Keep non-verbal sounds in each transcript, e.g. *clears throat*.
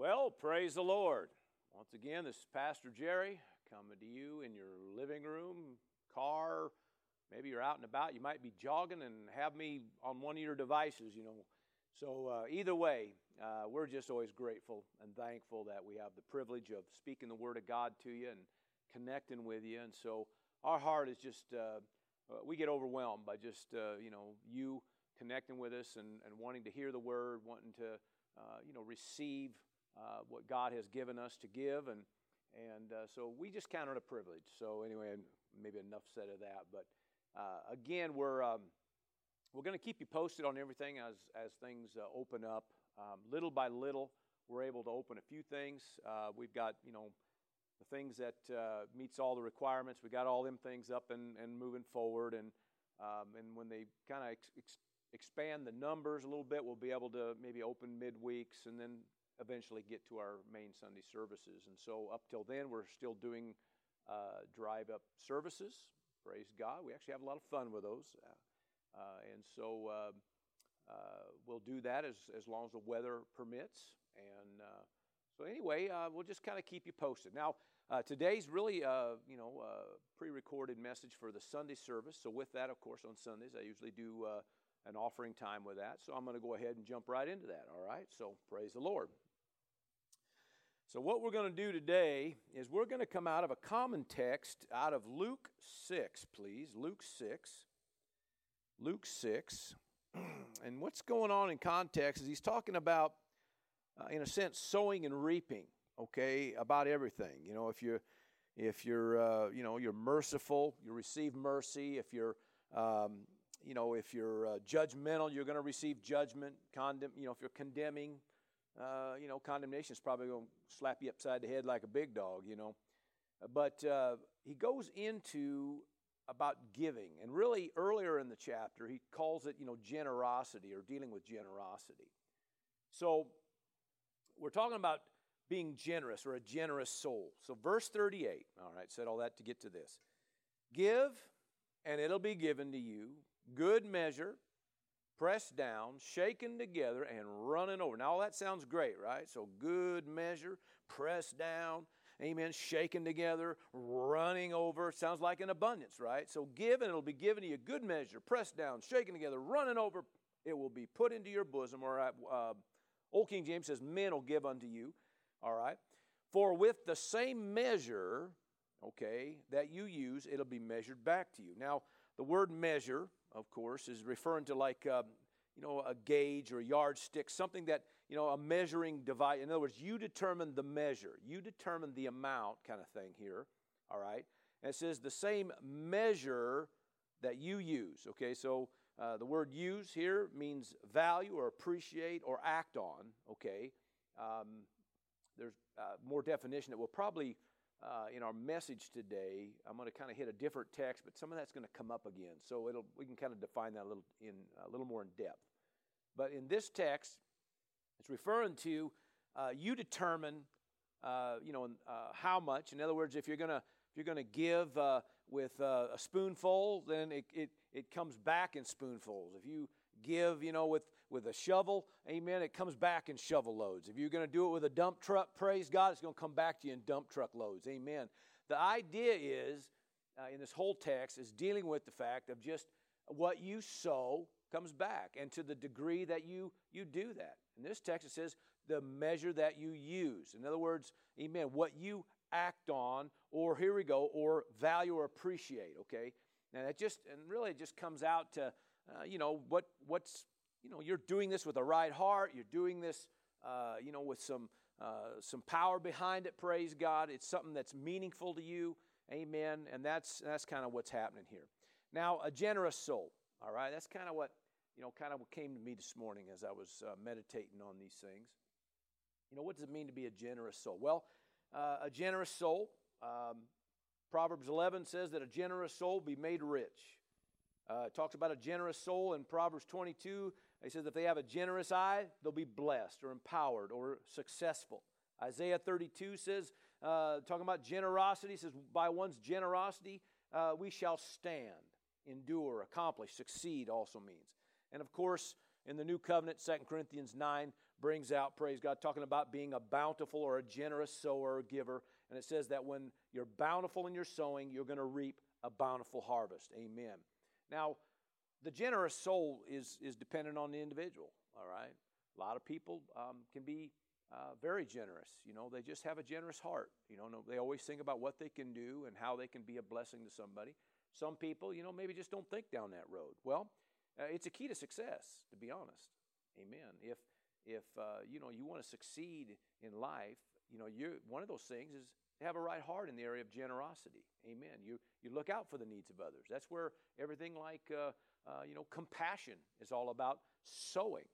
Well, praise the Lord. Once again, this is Pastor Jerry coming to you in your living room, car. Maybe you're out and about. You might be jogging and have me on one of your devices, you know. So, uh, either way, uh, we're just always grateful and thankful that we have the privilege of speaking the Word of God to you and connecting with you. And so, our heart is just, uh, uh we get overwhelmed by just, uh, you know, you connecting with us and, and wanting to hear the Word, wanting to, uh, you know, receive uh, what God has given us to give. And, and uh, so we just count it a privilege. So, anyway, maybe enough said of that. But uh, again, we're, um, we're going to keep you posted on everything as, as things uh, open up. Um, little by little, we're able to open a few things. Uh, we've got, you know, the things that uh, meets all the requirements. We got all them things up and, and moving forward. And, um, and when they kind of ex- ex- expand the numbers a little bit, we'll be able to maybe open midweeks and then eventually get to our main Sunday services. And so up till then, we're still doing uh, drive up services. Praise God. We actually have a lot of fun with those. Uh, uh and so uh, uh, we'll do that as, as long as the weather permits. And so, anyway, we'll just kind of keep you posted. Now, today's really, you know, pre recorded message for the Sunday service. So, with that, of course, on Sundays, I usually do an offering time with that. So I'm going to go ahead and jump right into that, all right? So praise the Lord. So, what we're going to do today is we're going to come out of a common text out of Luke 6, please. Luke 6. Luke 6. *clears throat* And what's going on in context is he's talking about, uh, in a sense, sowing and reaping, okay, about everything. You know, if you're, if you're, uh, you know, you're merciful, you receive mercy. If you're, um, you know, if you're uh, judgmental, you're going to receive judgment. Condemn, you know, if you're condemning, uh, you know, condemnation is probably going to slap you upside the head like a big dog, you know. But uh, he goes into about giving, and really earlier in the chapter, he calls it, you know, generosity or dealing with generosity. So we're talking about being generous or a generous soul. So, verse 38, all right, said all that to get to this. Give, and it'll be given to you, good measure pressed down, shaken together, and running over. Now, all that sounds great, right? So, good measure, pressed down, amen, shaken together, running over. Sounds like an abundance, right? So, give and it'll be given to you. Good measure, pressed down, shaken together, running over. It will be put into your bosom. Or uh, Old King James says, Men will give unto you. All right? For with the same measure, okay, that you use, it'll be measured back to you. Now, the word measure, of course, is referring to like, um, you know, a gauge or a yardstick, something that, you know, a measuring device. In other words, you determine the measure, you determine the amount kind of thing here, all right? And it says the same measure that you use, okay? So uh, the word use here means value or appreciate or act on, okay? Um, there's uh, more definition that we'll probably uh, in our message today, I'm going to kind of hit a different text, but some of that's going to come up again. So it'll, we can kind of define that a little, in, a little more in depth. But in this text, it's referring to uh, you determine, uh, you know, uh, how much. In other words, if you're going to if you're going to give uh, with uh, a spoonful, then it, it, it comes back in spoonfuls. If you give, you know, with, with a shovel, amen, it comes back in shovel loads. If you're going to do it with a dump truck, praise God, it's going to come back to you in dump truck loads, amen. The idea is, uh, in this whole text, is dealing with the fact of just what you sow comes back, and to the degree that you, you do that. In this text, it says the measure that you use. In other words, amen, what you act on, or here we go, or value or appreciate, okay? Now that just, and really it just comes out to, uh, you know, what, what's, you know, you're doing this with a right heart. You're doing this, uh, you know, with some, uh, some power behind it, praise God. It's something that's meaningful to you. Amen. And that's, that's kind of what's happening here. Now, a generous soul. All right. That's kind of what, you know, kind of what came to me this morning as I was uh, meditating on these things. You know, what does it mean to be a generous soul? Well, uh, a generous soul, um, Proverbs 11 says that a generous soul be made rich. Uh, it talks about a generous soul in Proverbs 22. He says if they have a generous eye, they'll be blessed or empowered or successful. Isaiah 32 says, uh, talking about generosity, says, by one's generosity, uh, we shall stand, endure, accomplish, succeed also means. And of course, in the new covenant, 2 Corinthians 9, brings out, praise God, talking about being a bountiful or a generous sower or giver. And it says that when you're bountiful in your sowing, you're going to reap a bountiful harvest. Amen. Now, the generous soul is, is dependent on the individual, all right? A lot of people um, can be uh, very generous. You know, they just have a generous heart. You know, they always think about what they can do and how they can be a blessing to somebody. Some people, you know, maybe just don't think down that road. Well, uh, it's a key to success, to be honest. Amen. If if uh, you know you want to succeed in life, you know, you one of those things is to have a right heart in the area of generosity. Amen. You you look out for the needs of others. That's where everything like uh, you know compassion is all about sowing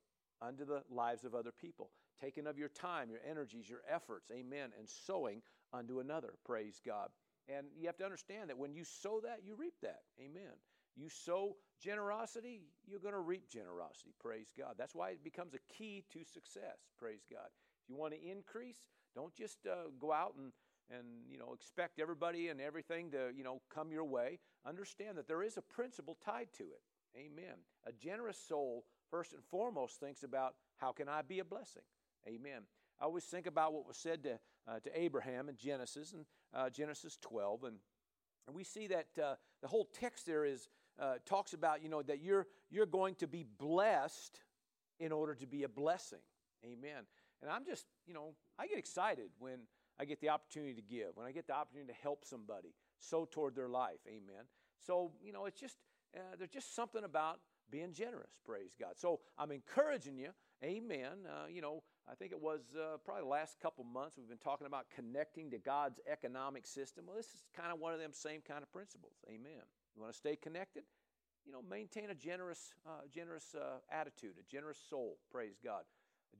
unto the lives of other people, taking of your time, your energies, your efforts. Amen. And sowing unto another. Praise God. And you have to understand that when you sow that, you reap that. Amen. You sow generosity, you're going to reap generosity. Praise God. That's why it becomes a key to success. Praise God. If you want to increase, don't just uh, go out and and you know expect everybody and everything to you know come your way. Understand that there is a principle tied to it. Amen. A generous soul first and foremost thinks about how can I be a blessing. Amen. I always think about what was said to, uh, to Abraham in Genesis and uh, Genesis 12, and, and we see that uh, the whole text there is uh, talks about you know that you're you're going to be blessed in order to be a blessing. Amen. And I'm just you know I get excited when I get the opportunity to give, when I get the opportunity to help somebody, sow toward their life. Amen. So you know it's just uh, there's just something about being generous. Praise God. So I'm encouraging you. Amen. Uh, you know, I think it was uh, probably the last couple months we've been talking about connecting to God's economic system. Well, this is kind of one of them same kind of principles. Amen. You want to stay connected? You know, maintain a generous, uh, generous uh, attitude, a generous soul. Praise God.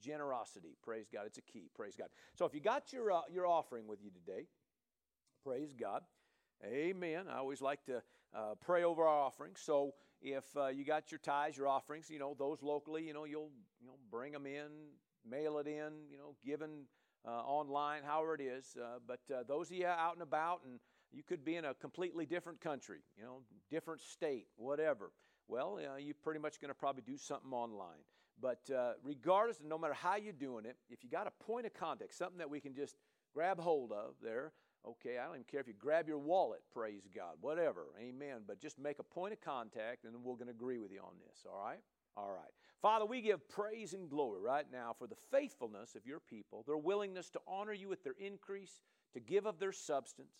Generosity. Praise God. It's a key. Praise God. So if you got your your offering with you today, praise God. Amen. I always like to uh, pray over our offerings. So if uh, you got your tithes, your offerings, you know, those locally, you know, you'll, you know, bring them in, mail it in, you know, given uh, online, however it is. Uh, but uh, those of you out and about, and you could be in a completely different country, you know, different state, whatever. Well, uh, you're pretty much going to probably do something online. But regardless, no matter how you're doing it, if you got a point of contact, something that we can just grab hold of there, Okay, I don't even care if you grab your wallet, praise God, whatever, amen. But just make a point of contact and we're going to agree with you on this, all right? All right. Father, we give praise and glory right now for the faithfulness of your people, their willingness to honor you with their increase, to give of their substance.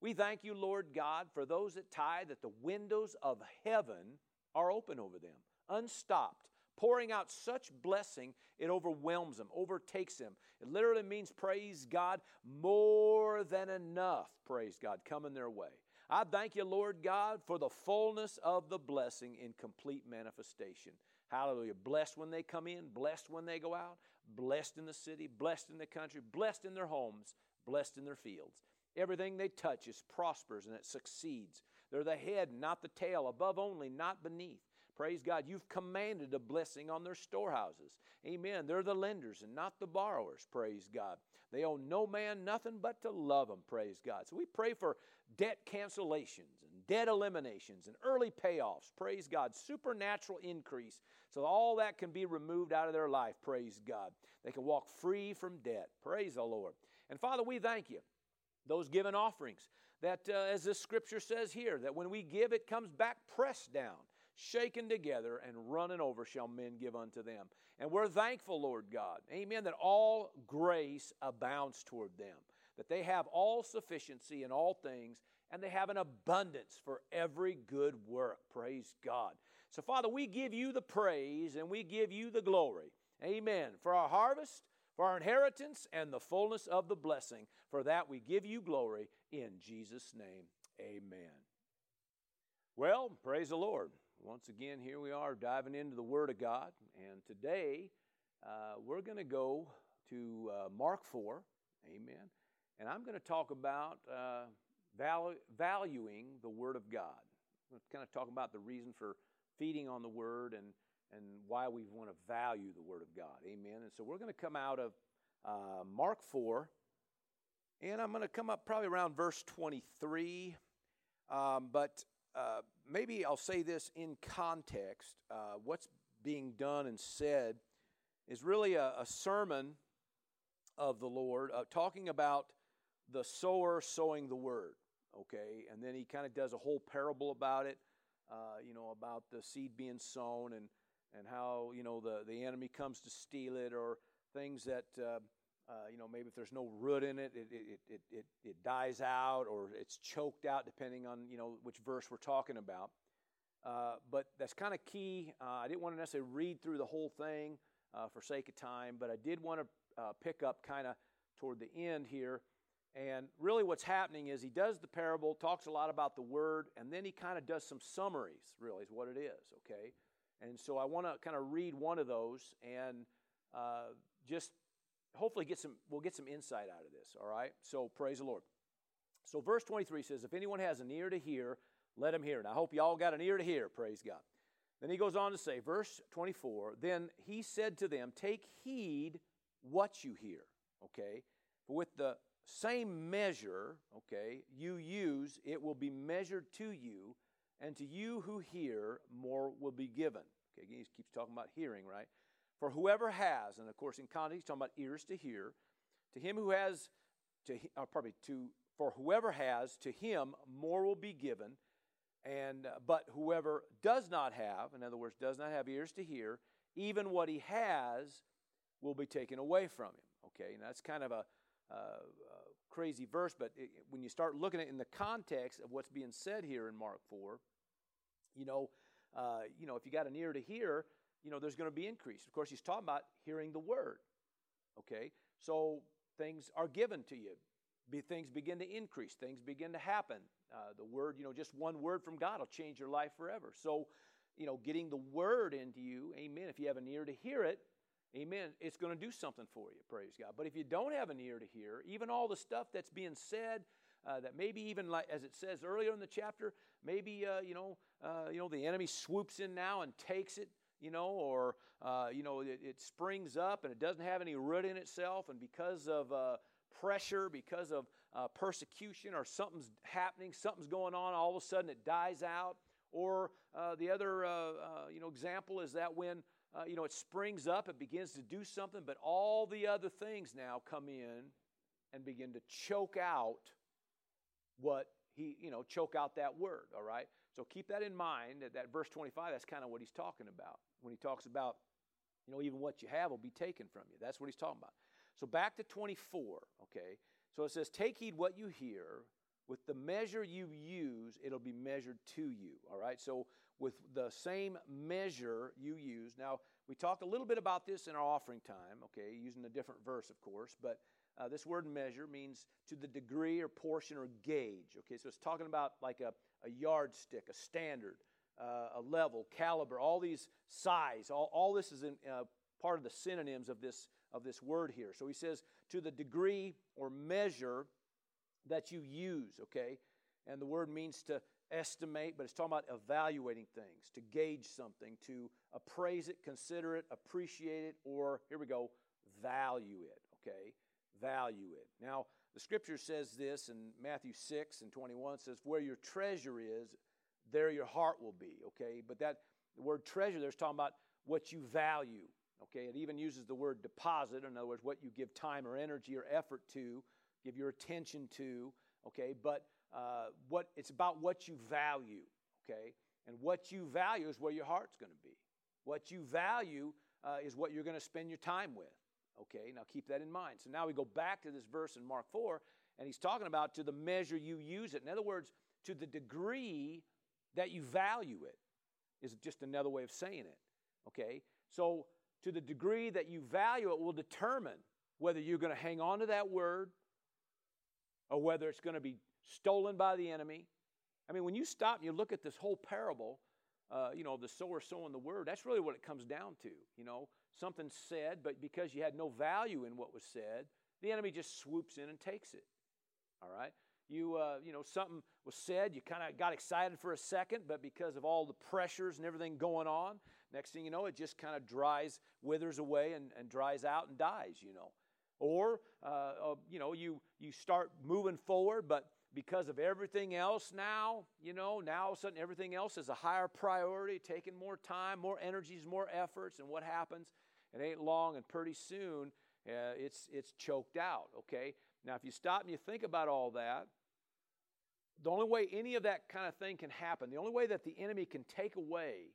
We thank you, Lord God, for those that tithe, that the windows of heaven are open over them, unstopped pouring out such blessing, it overwhelms them, overtakes them. It literally means, praise God, more than enough, praise God, coming their way. I thank you, Lord God, for the fullness of the blessing in complete manifestation. Hallelujah. Blessed when they come in, blessed when they go out, blessed in the city, blessed in the country, blessed in their homes, blessed in their fields. Everything they touch is prospers and it succeeds. They're the head, not the tail, above only, not beneath. Praise God. You've commanded a blessing on their storehouses. Amen. They're the lenders and not the borrowers. Praise God. They owe no man nothing but to love them. Praise God. So we pray for debt cancellations and debt eliminations and early payoffs. Praise God. Supernatural increase so all that can be removed out of their life. Praise God. They can walk free from debt. Praise the Lord. And Father, we thank you. Those given offerings, that uh, as the scripture says here, that when we give, it comes back pressed down shaken together and running over shall men give unto them. And we're thankful, Lord God, amen, that all grace abounds toward them, that they have all sufficiency in all things, and they have an abundance for every good work. Praise God. So, Father, we give you the praise and we give you the glory. Amen. For our harvest, for our inheritance, and the fullness of the blessing. For that we give you glory in Jesus' name. Amen. Well, praise the Lord. Once again, here we are diving into the Word of God. And today, uh, we're going to go to uh, Mark 4. Amen. And I'm going to talk about uh, valu- valuing the Word of God. I'm kind of talk about the reason for feeding on the Word and, and why we want to value the Word of God. Amen. And so we're going to come out of uh, Mark 4. And I'm going to come up probably around verse 23. Um, but uh, maybe I'll say this in context. Uh, what's being done and said is really a, a sermon of the Lord, uh, talking about the sower sowing the word. Okay, and then he kind of does a whole parable about it, uh, you know, about the seed being sown and and how you know the the enemy comes to steal it or things that. Uh, you know, maybe if there's no root in it, it, it, it, it, it dies out or it's choked out, depending on, you know, which verse we're talking about. Uh, but that's kind of key. Uh, I didn't want to necessarily read through the whole thing uh, for sake of time, but I did want to uh, pick up kind of toward the end here. And really, what's happening is he does the parable, talks a lot about the word, and then he kind of does some summaries, really, is what it is, okay? And so I want to kind of read one of those and just hopefully get some, we'll get some insight out of this, all right? So praise the Lord. So verse 23 says, If anyone has an ear to hear, let him hear. And I hope you all got an ear to hear, praise God. Then he goes on to say, verse 24, Then he said to them, Take heed what you hear, okay? For with the same measure, okay, you use, it will be measured to you, and to you who hear, more will be given. Okay, he keeps talking about hearing, right? For whoever has, and of course in context, he's talking about ears to hear, to him who has, to uh, pardon to for whoever has, to him more will be given, and uh, but whoever does not have, in other words, does not have ears to hear, even what he has will be taken away from him. Okay, and that's kind of a, a, a crazy verse, but it, when you start looking at it in the context of what's being said here in Mark 4, you know, uh, you know, if you got an ear to hear, you know, there's going to be increase. Of course, he's talking about hearing the word. Okay, so things are given to you. Be, things begin to increase. Things begin to happen. Uh, the word, you know, just one word from God will change your life forever. So, you know, getting the word into you, amen. If you have an ear to hear it, Amen. It's going to do something for you, praise God. But if you don't have an ear to hear, even all the stuff that's being said, uh, that maybe even like as it says earlier in the chapter, maybe uh, you know, uh, you know, the enemy swoops in now and takes it, you know, or uh, you know, it, it, springs up and it doesn't have any root in itself, and because of uh, pressure, because of uh, persecution, or something's happening, something's going on, all of a sudden it dies out. Or the other, you know, example is that when uh, you know, it springs up, it begins to do something, but all the other things now come in and begin to choke out what he, you know, choke out that word, all right? So keep that in mind that, that verse 25, that's kind of what he's talking about when he talks about, you know, even what you have will be taken from you. That's what he's talking about. So back to 24, okay? So it says, Take heed what you hear. With the measure you use, it'll be measured to you, all right? So with the same measure you use. Now, we talked a little bit about this in our offering time, okay, using a different verse, of course, but uh, this word measure means to the degree or portion or gauge, okay, so it's talking about like a, a yardstick, a standard, uh, a level, caliber, all these size, all, all this is in, uh, part of the synonyms of this, of this word here. So he says, to the degree or measure that you use, okay, and the word means to estimate, but it's talking about evaluating things, to gauge something, to appraise it, consider it, appreciate it, or here we go, value it, okay? Value it. Now, the scripture says this in Matthew 6 and 21 says, Where your treasure is, there your heart will be, okay? But that the word treasure there's talking about what you value, okay? It even uses the word deposit, in other words, what you give time or energy or effort to, give your attention to, okay? But uh, what it's about what you value, okay? And what you value is where your heart's going to be. What you value uh, is what you're going to spend your time with. Okay, now keep that in mind. So now we go back to this verse in Mark 4, and he's talking about to the measure you use it. In other words, to the degree that you value it, is just another way of saying it. Okay, so to the degree that you value it will determine whether you're going to hang on to that word or whether it's going to be stolen by the enemy. I mean, when you stop and you look at this whole parable, uh, you know, the sower sowing the word, that's really what it comes down to. You know, something said, but because you had no value in what was said, the enemy just swoops in and takes it. All right? You, uh, you know, something was said, you kind of got excited for a second, but because of all the pressures and everything going on, next thing you know, it just kind of dries, withers away, and, and dries out and dies, you know. Or, uh, uh, you know, you, you start moving forward, but because of everything else now, you know, now all of a sudden everything else is a higher priority, taking more time, more energies, more efforts, and what happens? it ain't long, and pretty soon uh, it's, it's choked out, okay? Now, if you stop and you think about all that, the only way any of that kind of thing can happen, the only way that the enemy can take away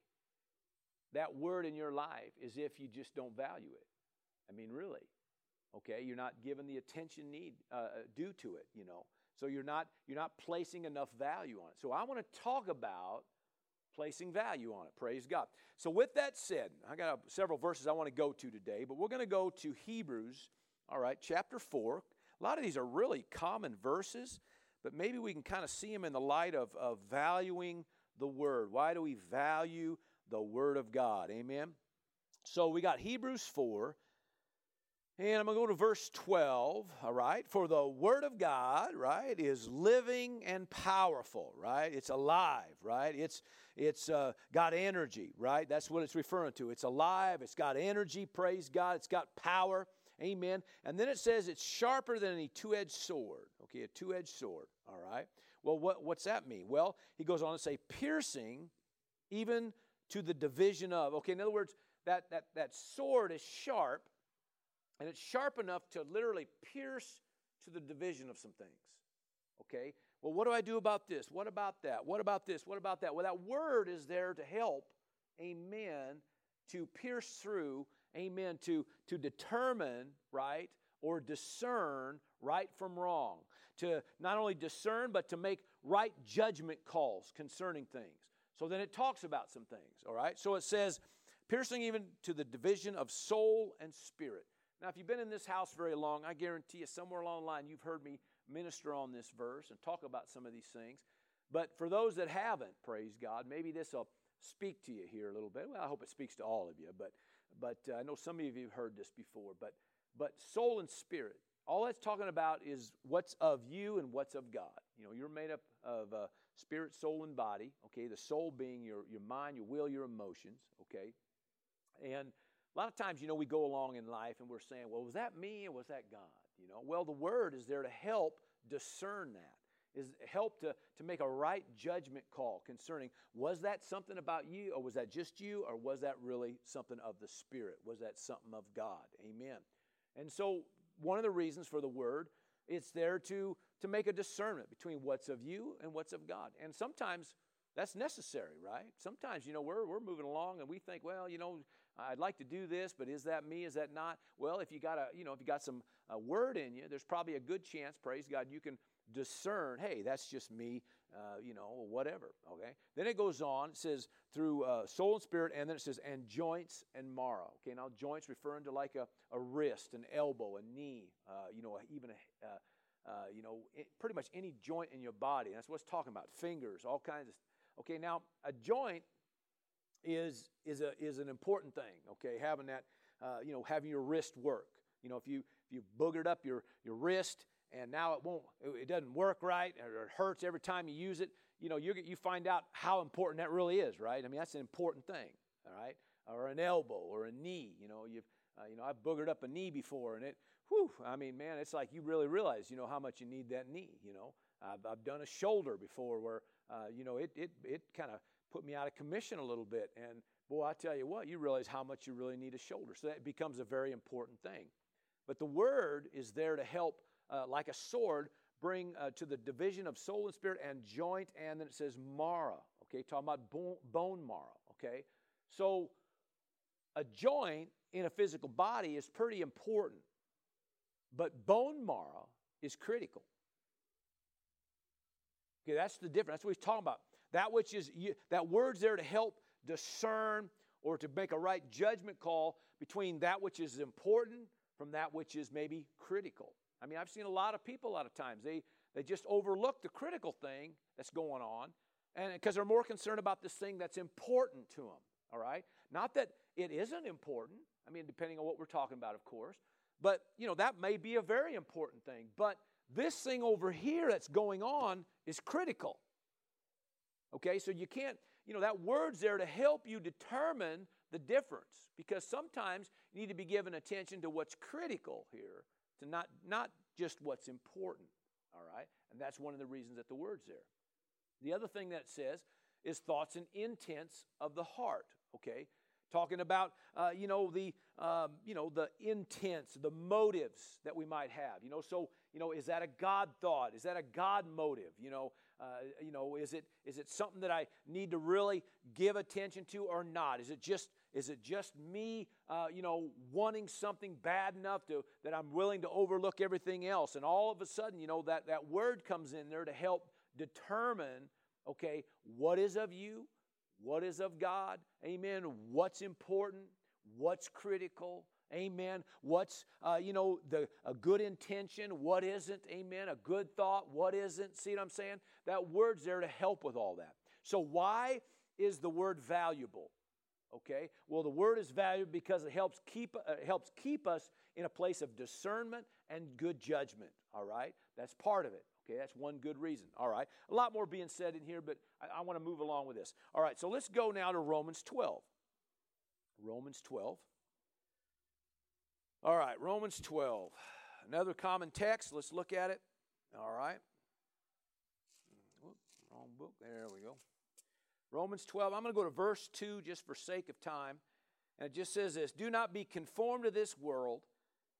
that word in your life is if you just don't value it. I mean, really. Okay, you're not giving the attention need uh, uh, due to it, you know. So you're not you're not placing enough value on it. So I want to talk about placing value on it. Praise God. So with that said, I got several verses I want to go to today, but we're going to go to Hebrews, all right, chapter 4. A lot of these are really common verses, but maybe we can kind of see them in the light of, of valuing the word. Why do we value the word of God? Amen. So we got Hebrews 4 and I'm going to go to verse 12, all right? For the Word of God, right, is living and powerful, right? It's alive, right? It's, it's uh, got energy, right? That's what it's referring to. It's alive, it's got energy, praise God, it's got power, amen. And then it says it's sharper than any two edged sword, okay? A two edged sword, all right? Well, what, what's that mean? Well, he goes on to say, piercing even to the division of, okay, in other words, that, that, that sword is sharp and it's sharp enough to literally pierce to the division of some things. Okay? Well, what do I do about this? What about that? What about this? What about that? Well, that word is there to help, amen, to pierce through, amen, to, to determine, right, or discern right from wrong. To not only discern, but to make right judgment calls concerning things. So then it talks about some things, all right? So it says, piercing even to the division of soul and spirit. Now, if you've been in this house very long, I guarantee you somewhere along the line you've heard me minister on this verse and talk about some of these things. But for those that haven't, praise God, maybe this will speak to you here a little bit. Well, I hope it speaks to all of you, but but uh, I know some of you have heard this before. But but soul and spirit, all that's talking about is what's of you and what's of God. You know, you're made up of uh, spirit, soul, and body. Okay, the soul being your your mind, your will, your emotions. Okay, and a lot of times, you know, we go along in life and we're saying, well, was that me or was that God? You know, well, the Word is there to help discern that, is help to, to make a right judgment call concerning was that something about you or was that just you or was that really something of the Spirit? Was that something of God? Amen. And so, one of the reasons for the Word, it's there to, to make a discernment between what's of you and what's of God. And sometimes that's necessary, right? Sometimes, you know, we're, we're moving along and we think, well, you know, I'd like to do this, but is that me? Is that not? Well, if you got a, you know, if you got some uh, word in you, there's probably a good chance, praise God, you can discern, hey, that's just me, uh, you know, whatever, okay? Then it goes on, it says through uh, soul and spirit, and then it says, and joints and marrow, okay? Now, joints referring to like a, a wrist, an elbow, a knee, uh, you know, even a, uh, uh, you know, it, pretty much any joint in your body. That's what's talking about, fingers, all kinds of, okay? Now, a joint is, is, a, is an important thing, okay? Having that, uh, you know, having your wrist work. You know, if you, if you boogered up your, your wrist and now it won't, it doesn't work right or it hurts every time you use it, you know, you, you find out how important that really is, right? I mean, that's an important thing, all right? Or an elbow or a knee, you know, you've, uh, you know, I've boogered up a knee before and it, whew, I mean, man, it's like you really realize, you know, how much you need that knee, you know. I've, I've done a shoulder before where, uh, you know, it, it, it kind of put me out of commission a little bit. And boy, I tell you what, you realize how much you really need a shoulder. So that becomes a very important thing. But the word is there to help, uh, like a sword, bring uh, to the division of soul and spirit and joint, and then it says marrow, okay, talking about bone, bone marrow, okay? So a joint in a physical body is pretty important, but bone marrow is critical. Okay, that's the difference. That's what he's talking about. That which is that word's there to help discern or to make a right judgment call between that which is important from that which is maybe critical. I mean, I've seen a lot of people a lot of times they they just overlook the critical thing that's going on and because they're more concerned about this thing that's important to them, all right? Not that it isn't important. I mean, depending on what we're talking about, of course. But, you know, that may be a very important thing, but this thing over here that's going on is critical. Okay, so you can't, you know, that word's there to help you determine the difference because sometimes you need to be given attention to what's critical here, to not, not just what's important. All right, and that's one of the reasons that the word's there. The other thing that says is thoughts and intents of the heart. Okay, talking about uh, you know the um, you know the intents the motives that we might have you know so you know is that a god thought is that a god motive you know uh, you know is it is it something that i need to really give attention to or not? Is it just is it just me uh, you know wanting something bad enough to that i'm willing to overlook everything else? And all of a sudden you know that that word comes in there to help determine okay what is of you what is of God, amen, what's important, what's critical, amen, what's, uh, you know, the, a good intention, what isn't, amen, a good thought, what isn't. See what I'm saying? That word's there to help with all that. So, why is the word valuable? Okay, well, the word is valuable because it helps keep, uh, helps keep us in a place of discernment and good judgment. All right, that's part of it. Okay, that's one good reason. All right. A lot more being said in here, but I, I want to move along with this. All right, so let's go now to Romans 12. Romans 12. All right, Romans 12. Another common text. Let's look at it. All right. wrong book. There we go. Romans 12. I'm going to go to verse 2 just for sake of time. And it just says this Do not be conformed to this world,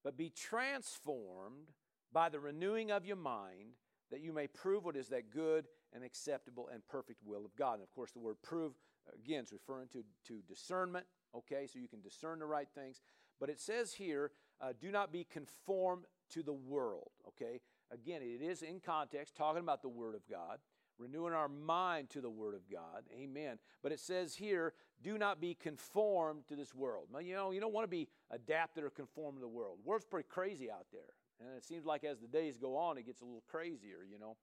but be transformed by the renewing of your mind that you may prove what is that good and acceptable and perfect will of God. And of course, the word prove, again, is referring to, to discernment, okay? So you can discern the right things. But it says here, uh, do not be conformed to the world, okay? Again, it is in context talking about the Word of God, renewing our mind to the Word of God, amen. But it says here, do not be conformed to this world. Now, you know, you don't want to be adapted or conformed to the world. The world's pretty crazy out there. And it seems like as the days go on, it gets a little crazier, you know.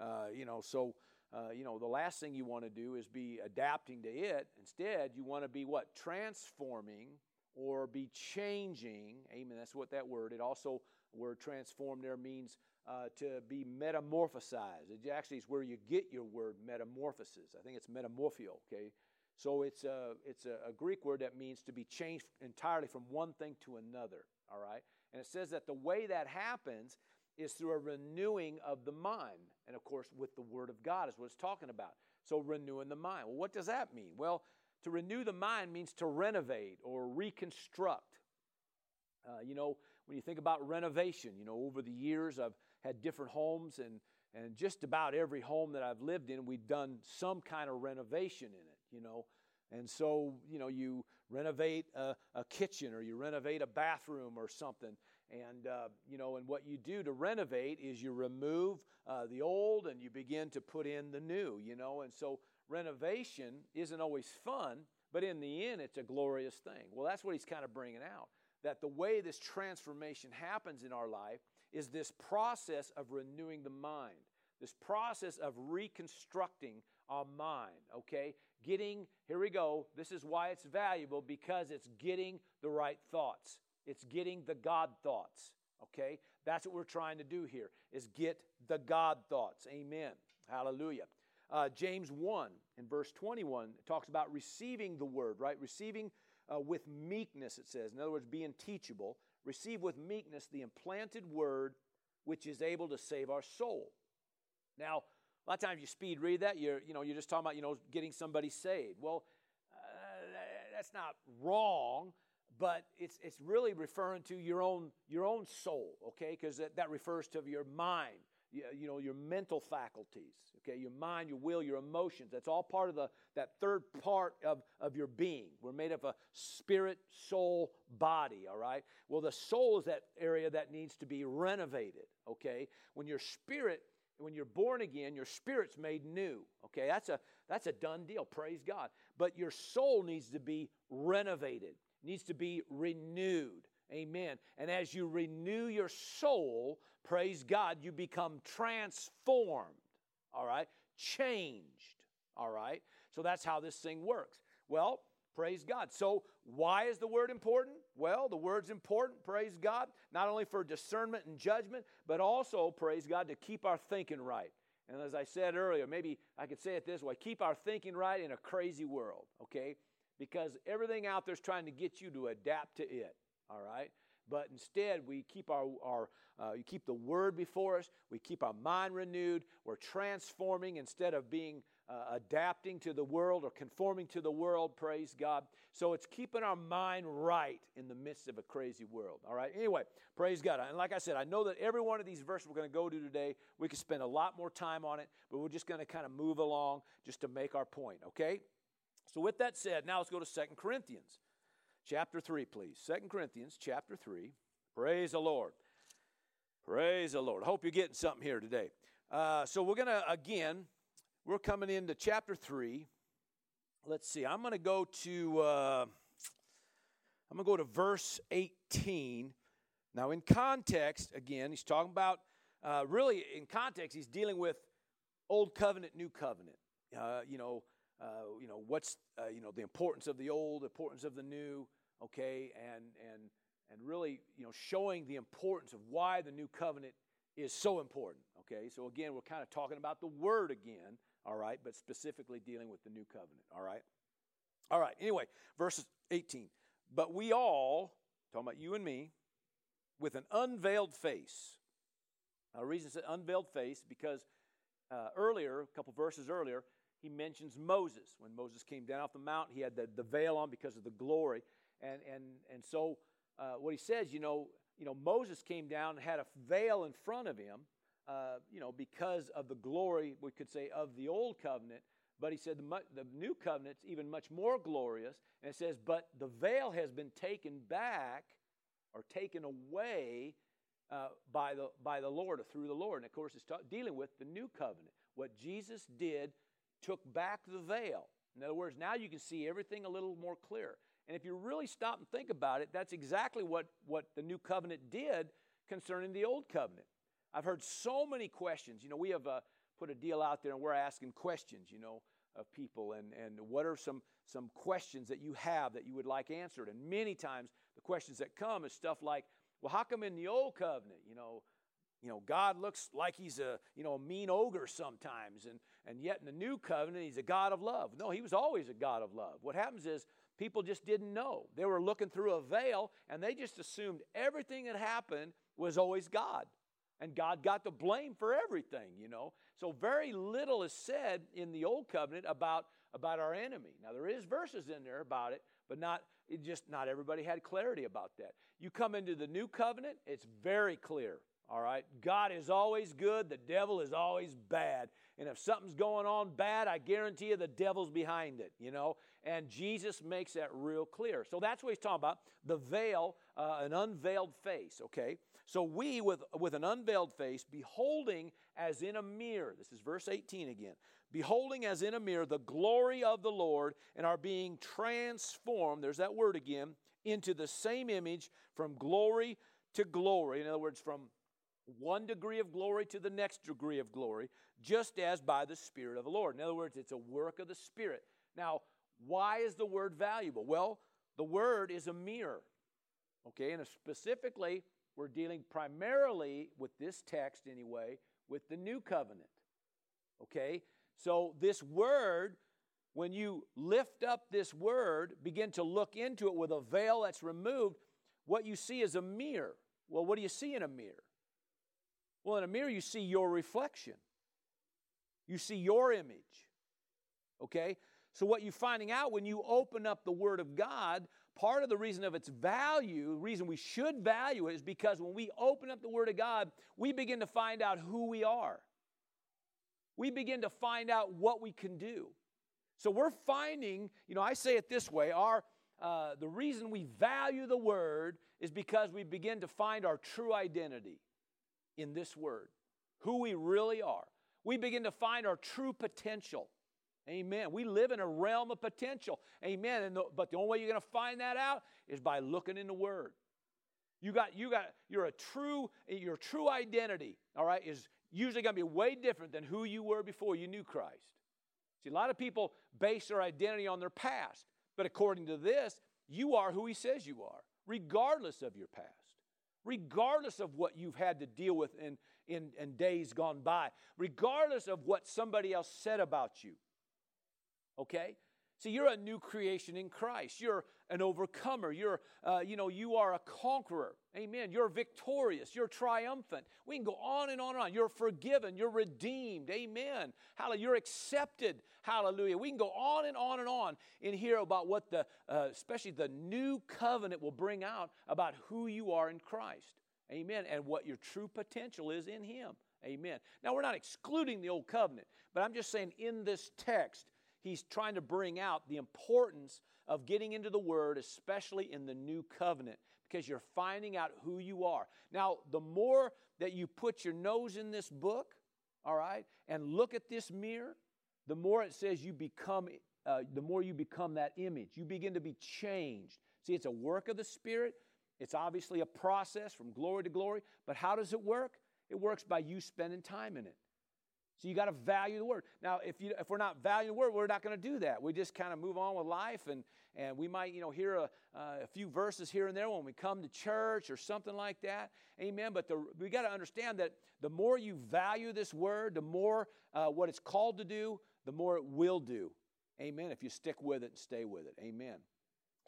Uh, you know, so, uh, you know, the last thing you want to do is be adapting to it. Instead, you want to be what? Transforming or be changing. Amen. That's what that word, it also, word transform there means uh, to be metamorphosized. It actually is where you get your word metamorphosis. I think it's metamorphio, okay? So it's a, it's a, a Greek word that means to be changed entirely from one thing to another, all right? And it says that the way that happens is through a renewing of the mind. And of course, with the Word of God is what it's talking about. So, renewing the mind. Well, what does that mean? Well, to renew the mind means to renovate or reconstruct. Uh, you know, when you think about renovation, you know, over the years I've had different homes, and, and just about every home that I've lived in, we've done some kind of renovation in it, you know. And so, you know, you renovate a, a kitchen or you renovate a bathroom or something. And, uh, you know, and what you do to renovate is you remove uh, the old and you begin to put in the new, you know. And so renovation isn't always fun, but in the end, it's a glorious thing. Well, that's what he's kind of bringing out. That the way this transformation happens in our life is this process of renewing the mind, this process of reconstructing our mind, okay? Getting, here we go, this is why it's valuable because it's getting the right thoughts. It's getting the God thoughts, okay? That's what we're trying to do here, is get the God thoughts. Amen. Hallelujah. Uh, James 1 in verse 21 talks about receiving the word, right? Receiving uh, with meekness, it says. In other words, being teachable. Receive with meekness the implanted word which is able to save our soul. Now, a lot of times you speed read that, you're, you know, you're just talking about, you know, getting somebody saved. Well, uh, that's not wrong, but it's, it's really referring to your own, your own soul, okay? Because that, that refers to your mind, you, know, your mental faculties, okay? Your mind, your will, your emotions. That's all part of the, that third part of, of your being. We're made of a spirit, soul, body, all right? Well, the soul is that area that needs to be renovated, okay? When your spirit when you're born again, your spirit's made new. Okay, that's a that's a done deal. Praise God. But your soul needs to be renovated, needs to be renewed. Amen. And as you renew your soul, praise God, you become transformed. All right? Changed. All right? So that's how this thing works. Well, Praise God. So, why is the word important? Well, the word's important, praise God, not only for discernment and judgment, but also, praise God, to keep our thinking right. And as I said earlier, maybe I could say it this way keep our thinking right in a crazy world, okay? Because everything out there is trying to get you to adapt to it, all right? But instead, we keep our, our uh, you keep the word before us. We keep our mind renewed. We're transforming instead of being uh, adapting to the world or conforming to the world, praise God. So it's keeping our mind right in the midst of a crazy world. All right, anyway, praise God. And like I said, I know that every one of these verses we're going to go to today, we could spend a lot more time on it, but we're just going to kind of move along just to make our point, okay? So with that said, now let's go to Second Corinthians chapter 3, please. Second Corinthians chapter 3. Praise the Lord. Praise the Lord. I hope you're getting something here today. Uh, so we're going to, again, we're coming into chapter 3. Let's see. I'm going to go to uh, I'm going to go to verse 18. Now, in context, again, he's talking about uh, really in context, he's dealing with old covenant, new covenant. Uh, you know, uh, you know what's uh, you know the importance of the old, importance of the new. Okay, and and and really you know showing the importance of why the new covenant is so important. Okay, so again, we're kind of talking about the word again all right, but specifically dealing with the new covenant, all right? All right, anyway, verses 18. But we all, talking about you and me, with an unveiled face. Now, the reason it's an unveiled face because uh, earlier, a couple verses earlier, he mentions Moses. When Moses came down off the mountain, he had the, the veil on because of the glory. And, and, and so, uh, what he says, you know, you know, Moses came down and had a veil in front of him uh, you know, because of the glory, we could say, of the old covenant. But he said the, the new covenant's even much more glorious. And it says, but the veil has been taken back or taken away uh, by, the, by the Lord or through the Lord. And of course, it's ta- dealing with the new covenant. What Jesus did took back the veil. In other words, now you can see everything a little more clear. And if you really stop and think about it, that's exactly what, what the new covenant did concerning the old covenant. I've heard so many questions. You know, we have uh, put a deal out there and we're asking questions, you know, of people. And, and what are some, some questions that you have that you would like answered? And many times the questions that come is stuff like, well, how come in the old covenant, you know, you know, God looks like he's a, you know, a mean ogre sometimes, and, and yet in the new covenant, he's a God of love. No, he was always a God of love. What happens is people just didn't know. They were looking through a veil, and they just assumed everything that happened was always God. And God got the blame for everything, you know. So very little is said in the old covenant about, about our enemy. Now there is verses in there about it, but not it just not everybody had clarity about that. You come into the new covenant, it's very clear. All right? God is always good, the devil is always bad. And if something's going on bad, I guarantee you the devil's behind it, you know? And Jesus makes that real clear. So that's what he's talking about the veil, uh, an unveiled face, okay? So we, with, with an unveiled face, beholding as in a mirror, this is verse 18 again, beholding as in a mirror the glory of the Lord and are being transformed, there's that word again, into the same image from glory to glory. In other words, from one degree of glory to the next degree of glory, just as by the Spirit of the Lord. In other words, it's a work of the Spirit. Now, why is the word valuable? Well, the word is a mirror. Okay, and specifically, we're dealing primarily with this text anyway, with the new covenant. Okay? So, this word, when you lift up this word, begin to look into it with a veil that's removed, what you see is a mirror. Well, what do you see in a mirror? Well, in a mirror, you see your reflection, you see your image. Okay? So, what you're finding out when you open up the Word of God, part of the reason of its value, the reason we should value it, is because when we open up the Word of God, we begin to find out who we are. We begin to find out what we can do. So we're finding, you know, I say it this way: our uh, the reason we value the Word is because we begin to find our true identity in this Word, who we really are. We begin to find our true potential. Amen. We live in a realm of potential. Amen. And the, but the only way you're going to find that out is by looking in the Word. You got, you got, you're a true, your true identity, all right, is usually going to be way different than who you were before you knew Christ. See, a lot of people base their identity on their past, but according to this, you are who He says you are, regardless of your past regardless of what you've had to deal with in, in, in, days gone by, regardless of what somebody else said about you. Okay? See, you're a new creation in Christ. You're an overcomer. You're, uh, you know, you are a conqueror. Amen. You're victorious. You're triumphant. We can go on and on and on. You're forgiven. You're redeemed. Amen. Hallelujah. You're accepted. Hallelujah. We can go on and on and on in here about what the, uh, especially the new covenant will bring out about who you are in Christ. Amen. And what your true potential is in Him. Amen. Now, we're not excluding the old covenant, but I'm just saying in this text, he's trying to bring out the importance of getting into the Word, especially in the new covenant because you're finding out who you are. Now, the more that you put your nose in this book, all right, and look at this mirror, the more it says you become, uh, the more you become that image. You begin to be changed. See, it's a work of the Spirit. It's obviously a process from glory to glory, but how does it work? It works by you spending time in it. So you got to value the word. Now, if you if we're not valuing the word, we're not going to do that. We just kind of move on with life, and and we might you know hear a, uh, a few verses here and there when we come to church or something like that. Amen. But the, we got to understand that the more you value this word, the more uh, what it's called to do, the more it will do. Amen. If you stick with it and stay with it. Amen.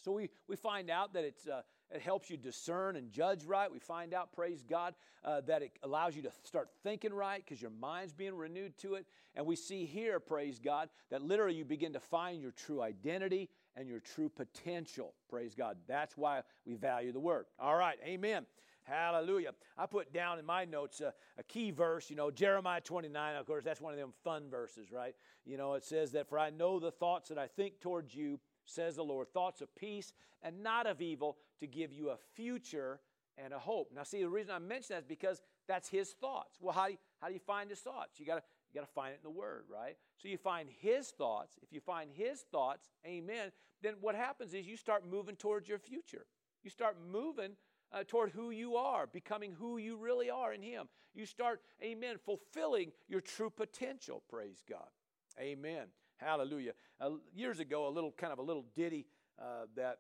So we, we find out that it's, uh, it helps you discern and judge right. We find out, praise God, uh, that it allows you to start thinking right because your mind's being renewed to it. And we see here, praise God, that literally you begin to find your true identity and your true potential. Praise God. That's why we value the word. All right, amen. Hallelujah. I put down in my notes a, a, key verse, you know, Jeremiah 29. Of course, that's one of them fun verses, right? You know, it says that, For I know the thoughts that I think towards you, says the Lord, thoughts of peace and not of evil, to give you a future and a hope. Now, see, the reason I mention that is because that's his thoughts. Well, how do you, how do you find his thoughts? You got you got to find it in the Word, right? So you find His thoughts. If you find His thoughts, amen, then what happens is you start moving towards your future. You start moving uh, toward who you are, becoming who you really are in Him. You start, amen, fulfilling your true potential, praise God. Amen. Hallelujah. Uh, years ago, a little kind of a little ditty uh, that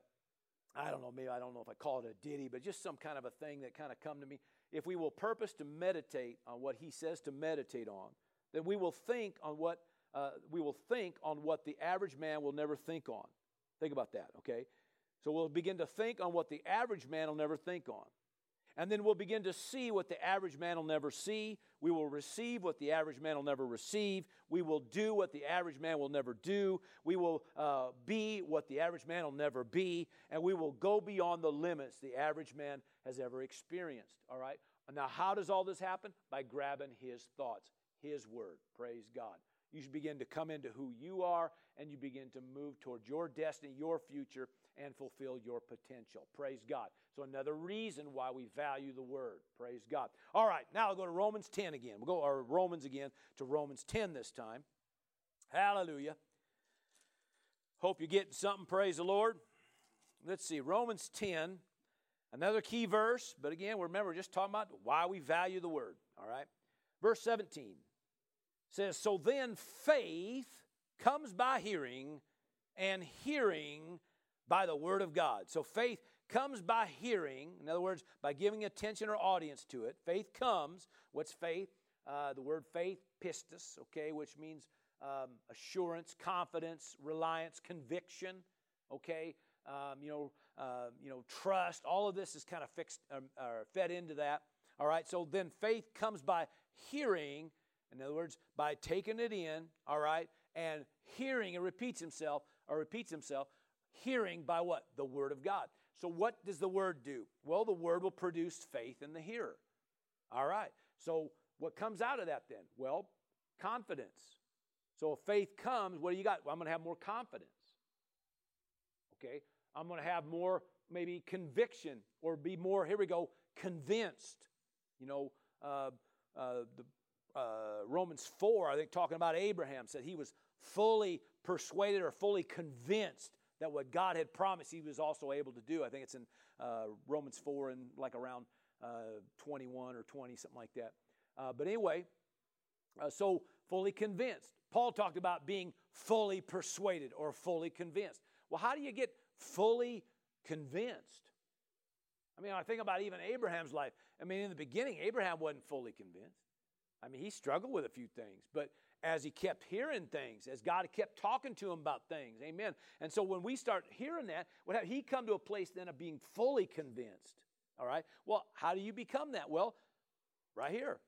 I don't know, maybe I don't know if I call it a ditty, but just some kind of a thing that kind of come to me. If we will purpose to meditate on what he says to meditate on, then we will think on what uh, we will think on what the average man will never think on. Think about that, okay? So we'll begin to think on what the average man will never think on. And then we'll begin to see what the average man will never see. We will receive what the average man will never receive. We will do what the average man will never do. We will uh, be what the average man will never be. And we will go beyond the limits the average man has ever experienced. All right? Now, how does all this happen? By grabbing his thoughts, his word. Praise God. You should begin to come into who you are and you begin to move toward your destiny, your future, and fulfill your potential. Praise God. So, another reason why we value the word. Praise God. All right, now I'll go to Romans 10 again. We'll go, or Romans again, to Romans 10 this time. Hallelujah. Hope you're getting something. Praise the Lord. Let's see, Romans 10, another key verse, but again, remember, we're just talking about why we value the word. All right. Verse 17 says, So then faith comes by hearing, and hearing by the word of God. So faith comes by hearing, in other words, by giving attention or audience to it. Faith comes. What's faith? Uh, the word faith, pistis, okay, which means um, assurance, confidence, reliance, conviction, okay, um, you know, uh, you know, trust. All of this is kind of fixed, um, or fed into that. All right, so then faith comes by hearing, in other words, by taking it in, all right, and hearing, it repeats himself, or repeats himself, hearing by what? The Word of God. So, what does the Word do? Well, the Word will produce faith in the hearer. All right, so what comes out of that then? Well, confidence. So, if faith comes, what do you got? Well, I'm going to have more confidence. Okay, I'm going to have more maybe conviction or be more, here we go, convinced. You know, uh, uh, the uh, Romans 4, I think, talking about Abraham, said he was fully persuaded or fully convinced that what God had promised, he was also able to do. I think it's in uh, Romans 4 and like around uh, 21 or 20, something like that. Uh, but anyway, uh, so fully convinced. Paul talked about being fully persuaded or fully convinced. Well, how do you get fully convinced? I mean, I think about even Abraham's life. I mean, in the beginning, Abraham wasn't fully convinced. I mean, he struggled with a few things, but as he kept hearing things, as God kept talking to him about things, amen. And so when we start hearing that, what he come to a place then of being fully convinced, All right? Well, how do you become that? Well, right here.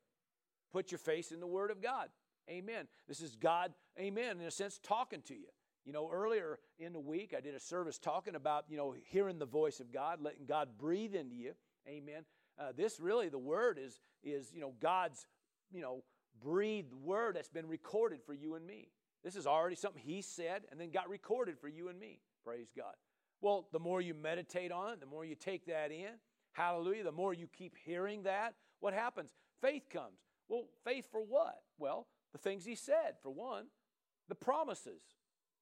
Put your face in the Word of God. Amen. This is God, amen, in a sense, talking to you. You know, earlier in the week, I did a service talking about, you know, hearing the voice of God, letting God breathe into you. Amen. Uh, this really, the Word is, is, you know, God's, you know, breathed word that's been recorded for you and me. This is already something He said and then got recorded for you and me. Praise God. Well, the more you meditate on it, the more you take that in, hallelujah, the more you keep hearing that, what happens? Faith comes. Well, faith for what? Well, the things he said, for one, the promises.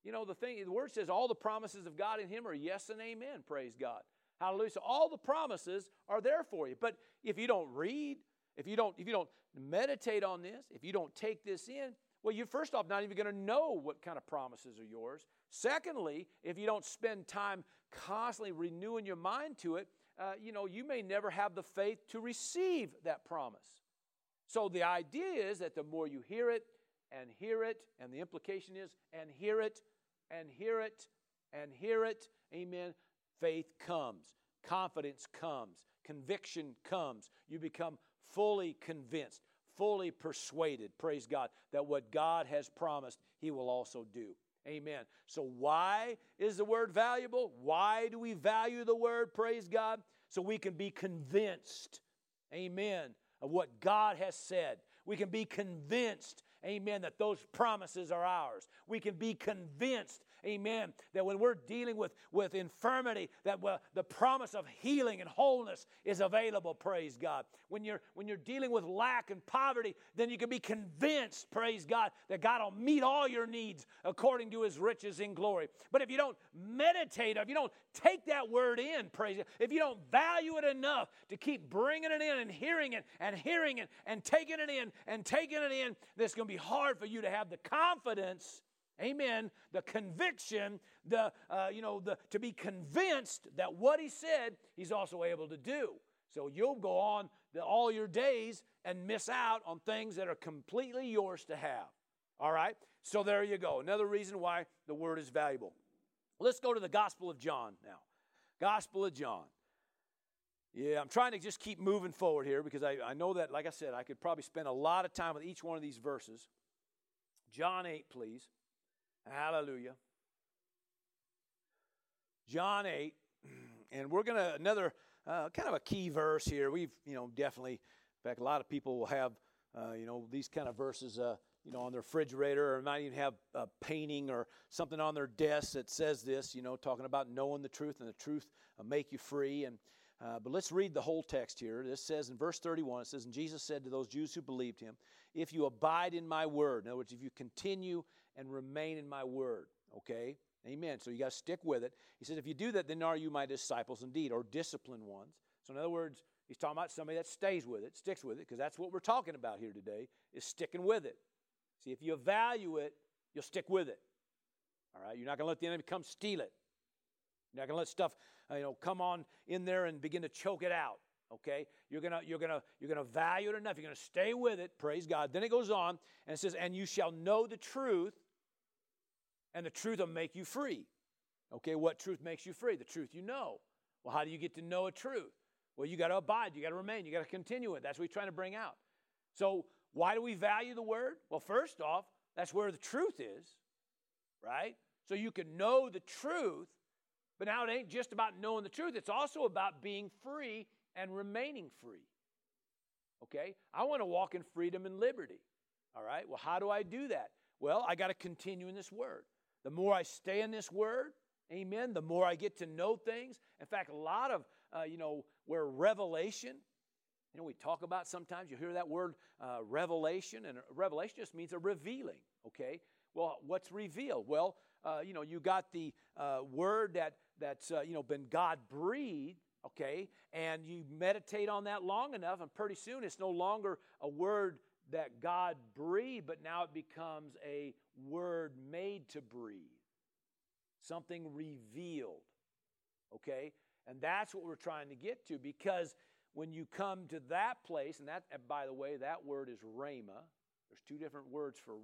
You know, the thing, the word says all the promises of God in him are yes and amen, praise God. Hallelujah. So all the promises are there for you. But if you don't read, if you don't, if you don't meditate on this, if you don't take this in, well, you're first off not even going to know what kind of promises are yours. Secondly, if you don't spend time constantly renewing your mind to it, uh, you know, you may never have the faith to receive that promise. So the idea is that the more you hear it and hear it, and the implication is, and hear it and hear it and hear it, amen, faith comes, confidence comes, conviction comes. You become fully convinced, fully persuaded, praise God, that what God has promised, He will also do. Amen. So, why is the word valuable? Why do we value the word? Praise God. So we can be convinced, amen, of what God has said. We can be convinced, amen, that those promises are ours. We can be convinced, amen, that when we're dealing with, with infirmity, that well, the promise of healing and wholeness is available, praise God. When you're, when you're dealing with lack and poverty, then you can be convinced, praise God, that God will meet all your needs according to his riches in glory. But if you don't meditate, if you don't take that word in, praise God, if you don't value it enough to keep bringing it in and hearing it and hearing it and taking it in and taking it in, it's going to be hard for you to have the confidence amen. The conviction the uh, you know the to be convinced that what he said he's also able to do. So you'll go on the, all your days and miss out on things that are completely yours to have. All right? So there you go. Another reason why the word is valuable. Let's go to the gospel of john now. Gospel of john. Yeah, I'm trying to just keep moving forward here because I, I know that, like I said, I could probably spend a lot of time with each one of these verses. John 8, please. Hallelujah. John 8, *clears throat* and we're going to, another uh, kind of a key verse here. We've, you know, definitely, in fact, a lot of people will have, uh, you know, these kind of verses, uh, you know, on their refrigerator or might even have a painting or something on their desk that says this, you know, talking about knowing the truth and the truth make you free. And, uh, but let's read the whole text here. This says in verse 31, it says, And Jesus said to those Jews who believed him, If you abide in my word, in other words, if you continue and remain in my word. Okay? Amen. So you got to stick with it. He says, if you do that, then are you my disciples indeed, or disciplined ones. So in other words, he's talking about somebody that stays with it, sticks with it, because that's what we're talking about here today, is sticking with it. See, if you value it, you'll stick with it. All right? You're not going to let the enemy come steal it. You're not going to let stuff, uh, you know, come on in there and begin to choke it out. Okay? You're gonna, you're gonna, you're gonna value it enough. You're gonna stay with it. Praise God. Then it goes on and it says, and you shall know the truth, and the truth will make you free. Okay, what truth makes you free? The truth you know. Well, how do you get to know a truth? Well, you got to abide, you got to remain, you got to continue it. That's what he's trying to bring out. So, why do we value the word? Well, first off, that's where the truth is, right? So you can know the truth, but now it ain't just about knowing the truth, it's also about being free and remaining free. Okay? I want to walk in freedom and liberty. All right? Well, how do I do that? Well, I got to continue in this word. The more I stay in this word, amen, the more I get to know things. In fact, a lot of, uh, you know, where revelation, you know, we talk about sometimes, you hear that word uh, revelation, and revelation just means a revealing, okay? Well, what's revealed? Well, uh, you know, you got the uh, word that, that's, uh, you know, been God breathed, okay? And you meditate on that long enough, and pretty soon it's no longer a word that God breathed, but now it becomes a word made to breathe, something revealed. Okay? And that's what we're trying to get to because when you come to that place, and that, and by the way, that word is rhema. There's two different words for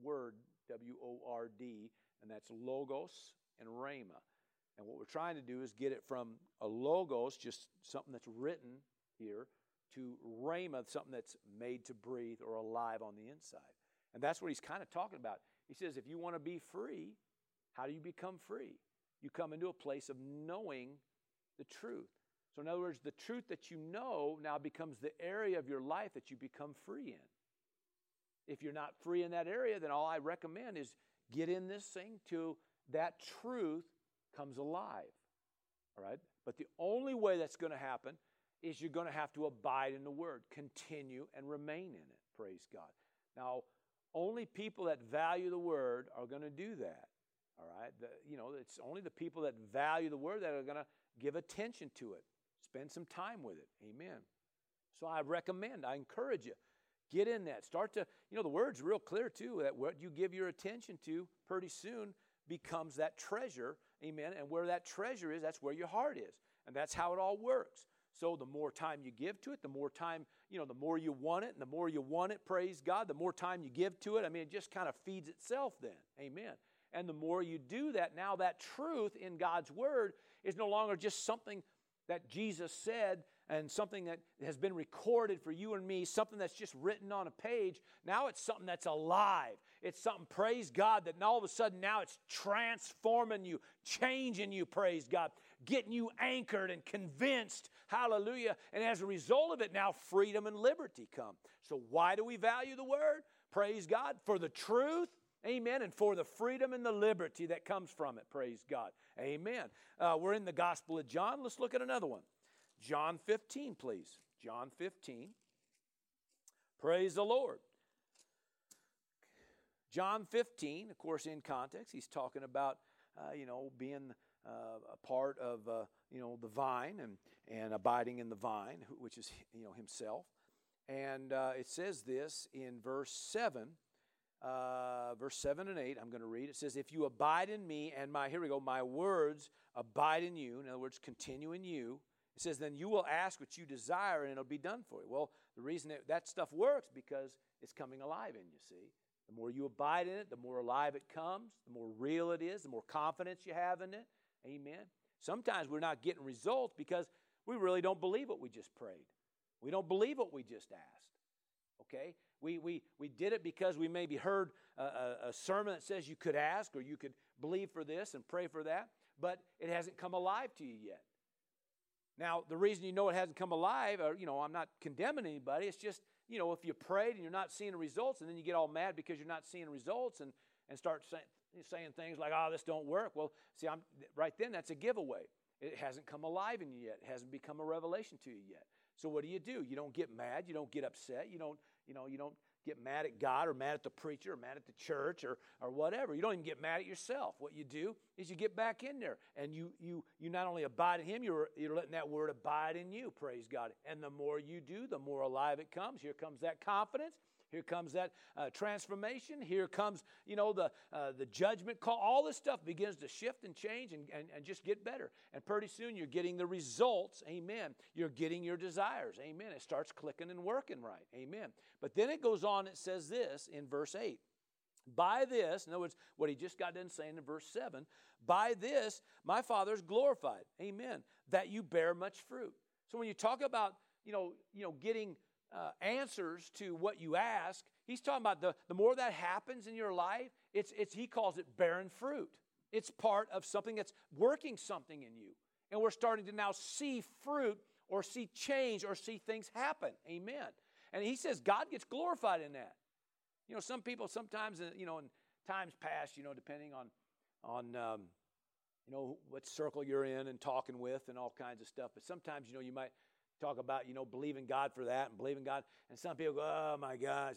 word, W O R D, and that's logos and rhema. And what we're trying to do is get it from a logos, just something that's written here, to rhema, something that's made to breathe or alive on the inside. And that's what he's kind of talking about. He says, if you want to be free, how do you become free? You come into a place of knowing the truth. So, in other words, the truth that you know now becomes the area of your life that you become free in. If you're not free in that area, then all I recommend is get in this thing to that truth comes alive. All right? But the only way that's going to happen is you're going to have to abide in the Word, continue and remain in it. Praise God. Now, only people that value the Word are going to do that. All right? The, you know, it's only the people that value the Word that are going to give attention to it, spend some time with it. Amen. So I recommend, I encourage you, get in that. Start to, you know, the Word's real clear too that what you give your attention to pretty soon becomes that treasure. Amen. And where that treasure is, that's where your heart is. And that's how it all works. So the more time you give to it, the more time, you know, the more you want it, and the more you want it, praise God, the more time you give to it. I mean, it just kind of feeds itself then. Amen. And the more you do that, now that truth in God's Word is no longer just something that Jesus said and something that has been recorded for you and me, something that's just written on a page. Now it's something that's alive. It's something, praise God, that all of a sudden now it's transforming you, changing you, praise God, getting you anchored and convinced, hallelujah. And as a result of it, now freedom and liberty come. So, why do we value the word? Praise God for the truth. Amen. And for the freedom and the liberty that comes from it. Praise God. Amen. Uh, we're in the Gospel of John. Let's look at another one. John 15, please. John 15. Praise the Lord. John 15, of course, in context, he's talking about, uh, you know, being uh, a part of, uh, you know, the vine and, and abiding in the vine, which is, you know, himself. And uh, it says this in verse 7, uh, verse 7 and 8. I'm going to read. It says, If you abide in me and my, here we go, my words abide in you, in other words, continue in you, it says, then you will ask what you desire and it'll be done for you. Well, the reason that, that stuff works because it's coming alive in you, see. The more you abide in it, the more alive it comes, the more real it is, the more confidence you have in it. Amen. Sometimes we're not getting results because we really don't believe what we just prayed. We don't believe what we just asked. Okay? We, we, we did it because we maybe heard a, a, a sermon that says you could ask or you could believe for this and pray for that, but it hasn't come alive to you yet. Now, the reason you know it hasn't come alive, or, you know, I'm not condemning anybody, it's just, you know, if you prayed and you're not seeing results, and then you get all mad because you're not seeing results and, and start say, saying things like, oh, this don't work. Well, see, I'm, right then, that's a giveaway. It hasn't come alive in you yet. It hasn't become a revelation to you yet. So what do you do? You don't get mad. You don't get upset. You don't, you know, you don't get mad at God or mad at the preacher or mad at the church or, or whatever. You don't even get mad at yourself. What you do is you get back in there and you, you, you not only abide in Him, you're, you're letting that word abide in you, praise God. And the more you do, the more alive it comes. Here comes that confidence. Here comes that uh, transformation. Here comes, you know, the, uh, the judgment call. All this stuff begins to shift and change and, and, and just get better. And pretty soon you're getting the results. Amen. You're getting your desires. Amen. It starts clicking and working right. Amen. But then it goes on, it says this in verse 8. By this, in other words, what he just got done saying in verse 7, by this my Father is glorified. Amen. That you bear much fruit. So when you talk about, you know, you know, getting uh, answers to what you ask. He's talking about the, the more that happens in your life, it's, it's, he calls it bearing fruit. It's part of something that's working something in you. And we're starting to now see fruit or see change or see things happen. Amen. And he says God gets glorified in that. You know, some people sometimes, uh, you know, in times past, you know, depending on, on um, you know, what circle you're in and talking with and all kinds of stuff. But sometimes, you know, you might talk about you know believing God for that and believing God. And some people go, oh my gosh,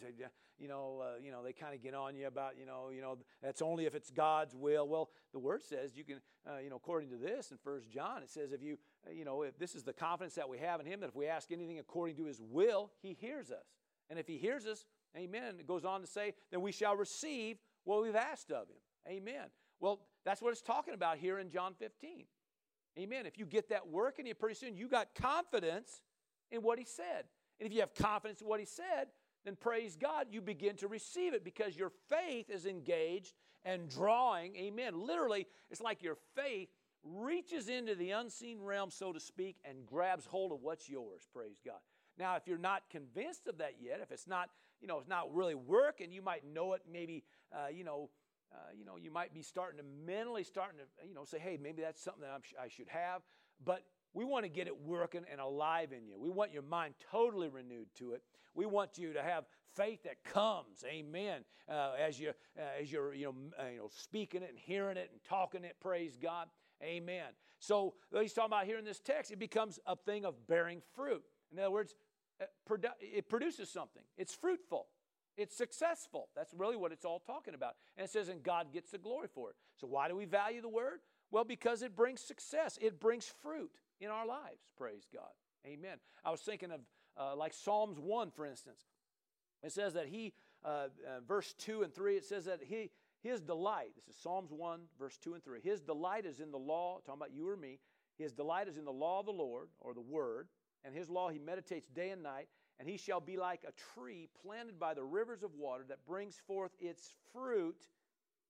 you know, uh, you know, they kind of get on you about you know, you know, that's only if it's God's will. Well, the Word says you can, uh, you know, according to this in First John, it says if you, uh, you know, if this is the confidence that we have in Him that if we ask anything according to His will, He hears us. And if He hears us, Amen. It goes on to say, then we shall receive what we've asked of Him. Amen. Well, that's what it's talking about here in John 15. Amen. If you get that working, you pretty soon you got confidence in what he said. And if you have confidence in what he said, then praise God, you begin to receive it because your faith is engaged and drawing. Amen. Literally, it's like your faith reaches into the unseen realm, so to speak, and grabs hold of what's yours. Praise God. Now, if you're not convinced of that yet, if it's not, you know, it's not really working, you might know it. Maybe, uh, you know, uh, you know, you might be starting to mentally starting to, you know, say, hey, maybe that's something that i should have. But we want to get it working and alive in you. We want your mind totally renewed to it. We want you to have faith that comes, amen, uh, as, you, uh, as you're you know, uh, you know, speaking it and hearing it and talking it, praise God, amen. So he's talking about here in this text, it becomes a thing of bearing fruit. In other words, uh, it produces something, it's fruitful. It's successful. That's really what it's all talking about. And it says, and God gets the glory for it. So, why do we value the word? Well, because it brings success, it brings fruit in our lives. Praise God. Amen. I was thinking of uh, like Psalms 1, for instance. It says that he, uh, uh, verse 2 and 3, it says that he, his delight, this is Psalms 1, verse 2 and 3, his delight is in the law, talking about you or me, his delight is in the law of the Lord, or the word, and his law he meditates day and night, and he shall be like a tree planted by the rivers of water that brings forth its fruit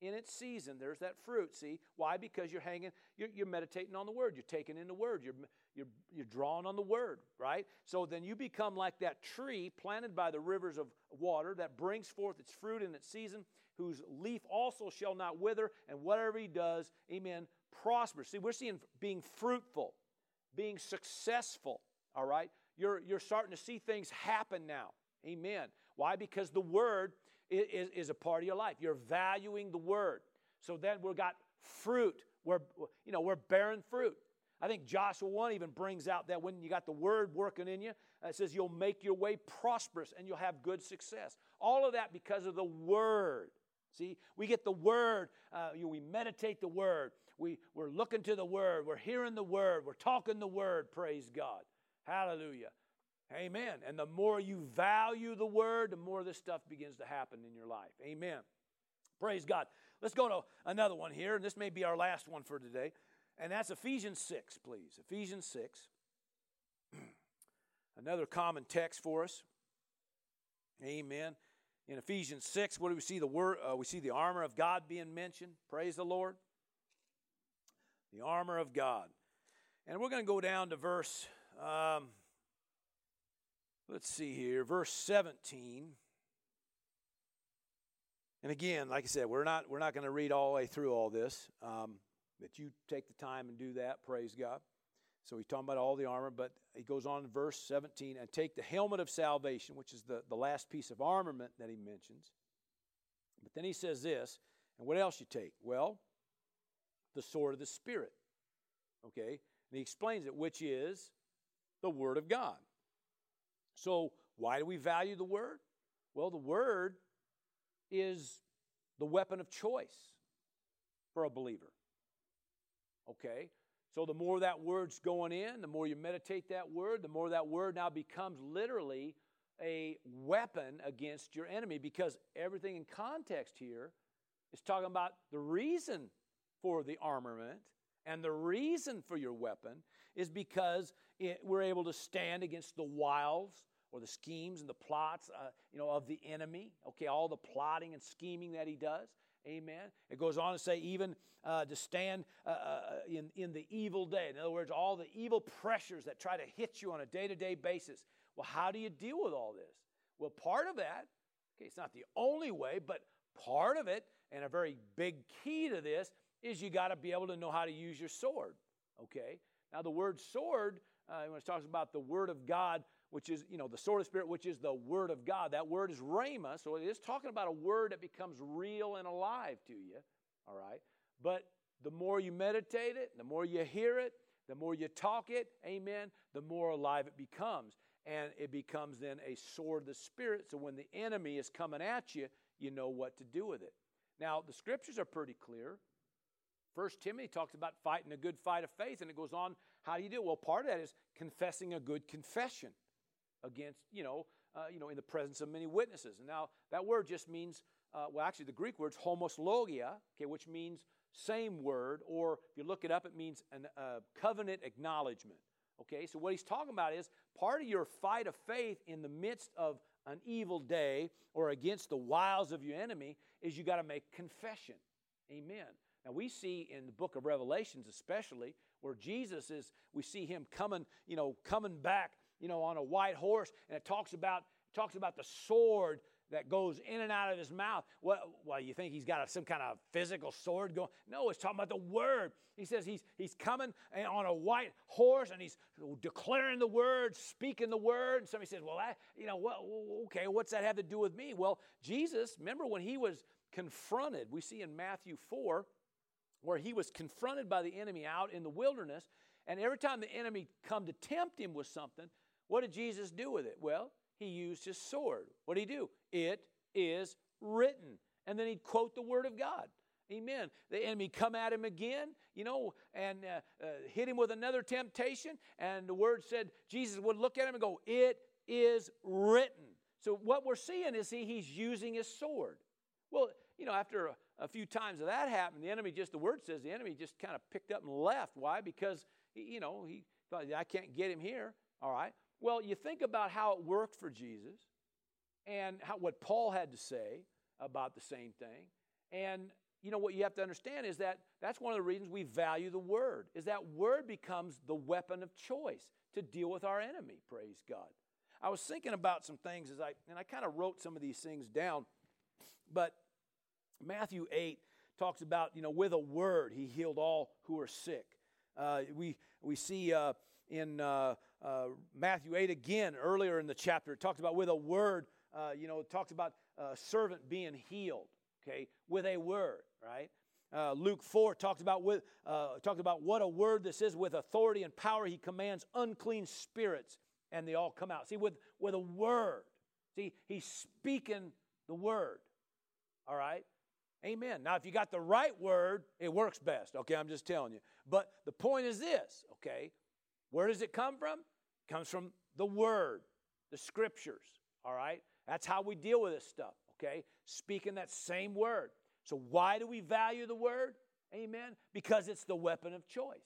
in its season. There's that fruit, see? Why? Because you're hanging, you're, you're, meditating on the Word. You're taking in the Word. You're, you're, you're drawing on the Word, right? So then you become like that tree planted by the rivers of water that brings forth its fruit in its season, whose leaf also shall not wither, and whatever he does, amen, prospers. See, we're seeing being fruitful, being successful, all right? You're, you're starting to see things happen now. Amen. Why? Because the Word is, is a part of your life. You're valuing the word. So then we've got fruit. We're, you know, we're bearing fruit. I think Joshua 1 even brings out that when you got the word working in you, it says you'll make your way prosperous and you'll have good success. All of that because of the word. See, we get the word, uh, we meditate the word, we, we're looking to the word, we're hearing the word, we're talking the word, praise God. Hallelujah. Amen. And the more you value the word, the more this stuff begins to happen in your life. Amen. Praise God. Let's go to another one here, and this may be our last one for today. And that's Ephesians 6, please. Ephesians 6. *clears throat* another common text for us. Amen. In Ephesians 6, what do we see? The word uh, we see the armor of God being mentioned. Praise the Lord. The armor of God. And we're going to go down to verse um, Let's see here, verse 17. And again, like I said, we're not we're not going to read all the way through all this. Um, but you take the time and do that. Praise God. So he's talking about all the armor, but he goes on in verse 17 and take the helmet of salvation, which is the, the last piece of armament that he mentions. But then he says this, and what else you take? Well, the sword of the Spirit. Okay? And he explains it, which is the Word of God. So, why do we value the Word? Well, the Word is the weapon of choice for a believer. Okay? So, the more that word's going in, the more you meditate that word, the more that word now becomes literally a weapon against your enemy because everything in context here is talking about the reason for the armament and the reason for your weapon is because it, we're able to stand against the wiles or the schemes and the plots, uh, you know, of the enemy. Okay, all the plotting and scheming that he does. Amen. It goes on to say, even uh, to stand uh, uh in, in the evil day. In other words, all the evil pressures that try to hit you on a day to day basis. Well, how do you deal with all this? Well, part of that, okay, it's not the only way, but part of it, and a very big key to this, is you got to be able to know how to use your sword. Okay? Now, the word sword, uh, when it talks about the word of God, which is, you know, the sword of spirit, which is the word of God. That word is rhema, so it is talking about a word that becomes real and alive to you. All right? But the more you meditate it, the more you hear it, the more you talk it, amen, the more alive it becomes. And it becomes then a sword of the spirit. So when the enemy is coming at you, you know what to do with it. Now, the scriptures are pretty clear. First Timothy talks about fighting a good fight of faith, and it goes on, how do you do it? Well, part of that is confessing a good confession against, you know, uh, you know, in the presence of many witnesses. And now that word just means, uh, well, actually the Greek word's homologia, okay, which means same word, or if you look it up, it means a uh, covenant acknowledgement. Okay, so what he's talking about is part of your fight of faith in the midst of an evil day or against the wiles of your enemy is you got to make confession. Amen. Now we see in the book of Revelations, especially, where Jesus is, we see him coming, you know, coming back, you know, on a white horse, and it talks about talks about the sword that goes in and out of his mouth. What, well, you think he's got a, some kind of physical sword going? No, it's talking about the word. He says he's, he's coming eh, on a white horse and he's declaring the word, speaking the word. And somebody says, well, I, you know, well, okay, what's that have to do with me? Well, Jesus, remember when he was confronted, we see in Matthew 4, where he was confronted by the enemy out in the wilderness. And every time the enemy come to tempt him with something, what did Jesus do with it? Well, he used his sword. What did he do? It is written. And then he'd quote the word of God. Amen. The enemy come at him again, you know, and uh, uh, hit him with another temptation. And the word said Jesus would look at him and go, "It is written." So what we're seeing is he, he's using his sword. Well, you know, after a, a few times of that happened, the enemy just the word says the enemy just kind of picked up and left. Why? Because you know he thought I can't get him here. All right. Well, you think about how it worked for Jesus and how, what Paul had to say about the same thing. And you know what you have to understand is that that's one of the reasons we value the word is that word becomes the weapon of choice to deal with our enemy praise god i was thinking about some things as i and i kind of wrote some of these things down but matthew 8 talks about you know with a word he healed all who are sick uh, we we see uh, in uh, uh matthew 8 again earlier in the chapter it talks about with a word uh, you know, it talks about a servant being healed, okay, with a word, right? Uh, Luke 4 talks about, with, uh, about what a word this is. With authority and power, he commands unclean spirits, and they all come out. See, with, with a word. See, he's speaking the word. All right? Amen. Now, if you got the right word, it works best. Okay, I'm just telling you. But the point is this, okay? Where does it come from? It comes from the word, the scriptures. All right? That's how we deal with this stuff, okay? Speaking that same word. So, why do we value the word? Amen. Because it's the weapon of choice.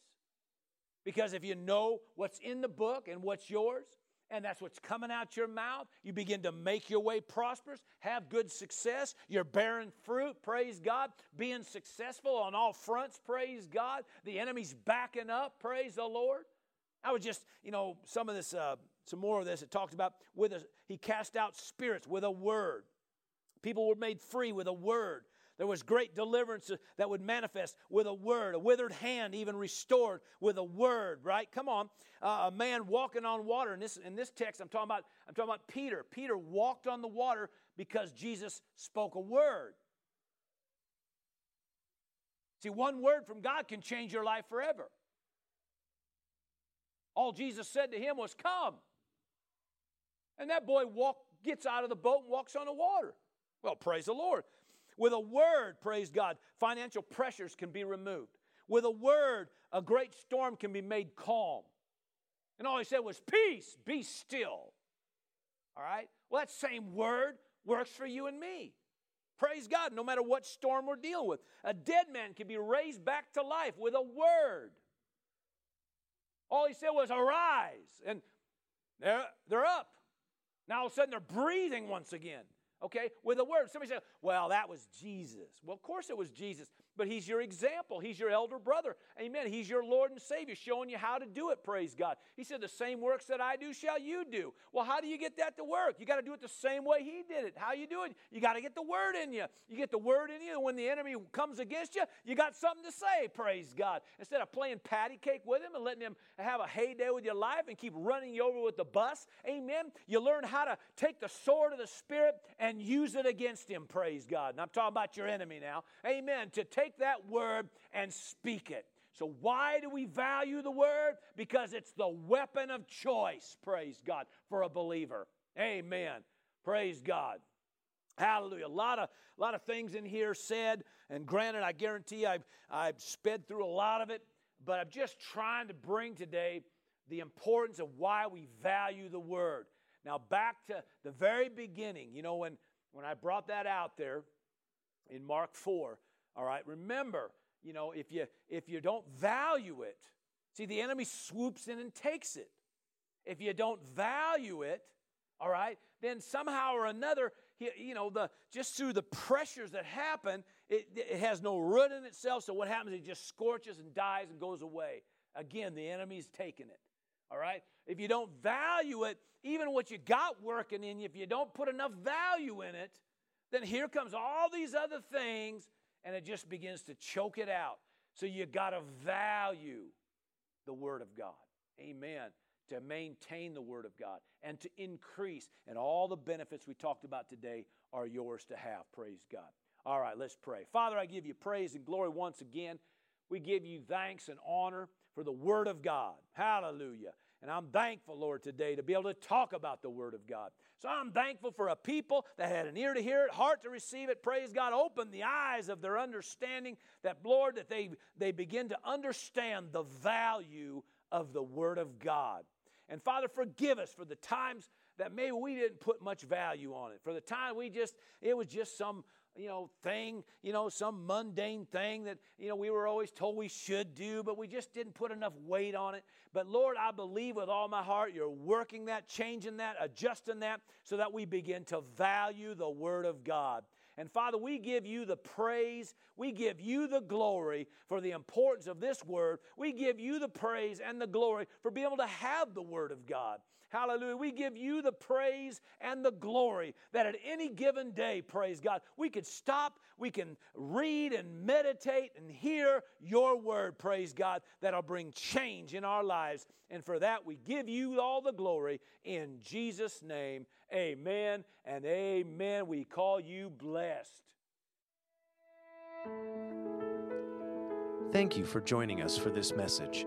Because if you know what's in the book and what's yours, and that's what's coming out your mouth, you begin to make your way prosperous, have good success, you're bearing fruit, praise God, being successful on all fronts, praise God. The enemy's backing up, praise the Lord. I was just, you know, some of this uh, some more of this. It talks about with a, he cast out spirits with a word. People were made free with a word. There was great deliverance that would manifest with a word, a withered hand even restored with a word, right? Come on. Uh, a man walking on water. In this, in this text, I'm talking, about, I'm talking about Peter. Peter walked on the water because Jesus spoke a word. See, one word from God can change your life forever. All Jesus said to him was, Come. And that boy walk, gets out of the boat and walks on the water. Well, praise the Lord. With a word, praise God, financial pressures can be removed. With a word, a great storm can be made calm. And all he said was, Peace, be still. All right? Well, that same word works for you and me. Praise God, no matter what storm we're dealing with. A dead man can be raised back to life with a word. All he said was, Arise. And they're, they're up. Now all of a sudden they're breathing once again, okay, with a word. Somebody said, well, that was Jesus. Well, of course it was Jesus but He's your example. He's your elder brother. Amen. He's your Lord and Savior, showing you how to do it, praise God. He said, The same works that I do shall you do. Well, how do you get that to work? You got to do it the same way He did it. How you do it? You got to get the word in you. You get the word in you, and when the enemy comes against you, you got something to say, praise God. Instead of playing patty cake with him and letting him have a heyday with your life and keep running you over with the bus, amen. You learn how to take the sword of the Spirit and use it against him, praise God. And I'm talking about your enemy now, amen. To take take that word and speak it. So, why do we value the word? Because it's the weapon of choice, praise God, for a believer. Amen. Praise God. Hallelujah. A lot of, a lot of things in here said, and granted, I guarantee I've, I've sped through a lot of it, but I'm just trying to bring today the importance of why we value the word. Now, back to the very beginning, you know, when, when I brought that out there in Mark 4, all right, remember, you know, if you if you don't value it, see the enemy swoops in and takes it. If you don't value it, all right, then somehow or another you know, the, just through the pressures that happen, it, it has no root in itself. So what happens? It just scorches and dies and goes away. Again, the enemy's taken it. All right? If you don't value it, even what you got working in you, if you don't put enough value in it, then here comes all these other things and it just begins to choke it out. So you got to value the Word of God. Amen. To maintain the Word of God and to increase. And all the benefits we talked about today are yours to have. Praise God. All right, let's pray. Father, I give you praise and glory once again. We give you thanks and honor for the Word of God. Hallelujah. And I'm thankful, Lord, today to be able to talk about the Word of God. So I'm thankful for a people that had an ear to hear it, heart to receive it. Praise God. Open the eyes of their understanding that, Lord, that they, they begin to understand the value of the Word of God. And Father, forgive us for the times that maybe we didn't put much value on it. For the time we just, it was just some you know, thing, you know, some mundane thing that, you know, we were always told we should do, but we just didn't put enough weight on it. But Lord, I believe with all my heart you're working that, changing that, adjusting that, so that we begin to value the Word of God. And Father, we give you the praise, we give you the glory for the importance of this word. We give you the praise and the glory for being able to have the Word of God. Hallelujah. We give you the praise and the glory that at any given day, praise God, we could stop, we can read and meditate and hear your word, praise God, that'll bring change in our lives. And for that, we give you all the glory in Jesus' name. Amen and amen. We call you blessed. Thank you for joining us for this message.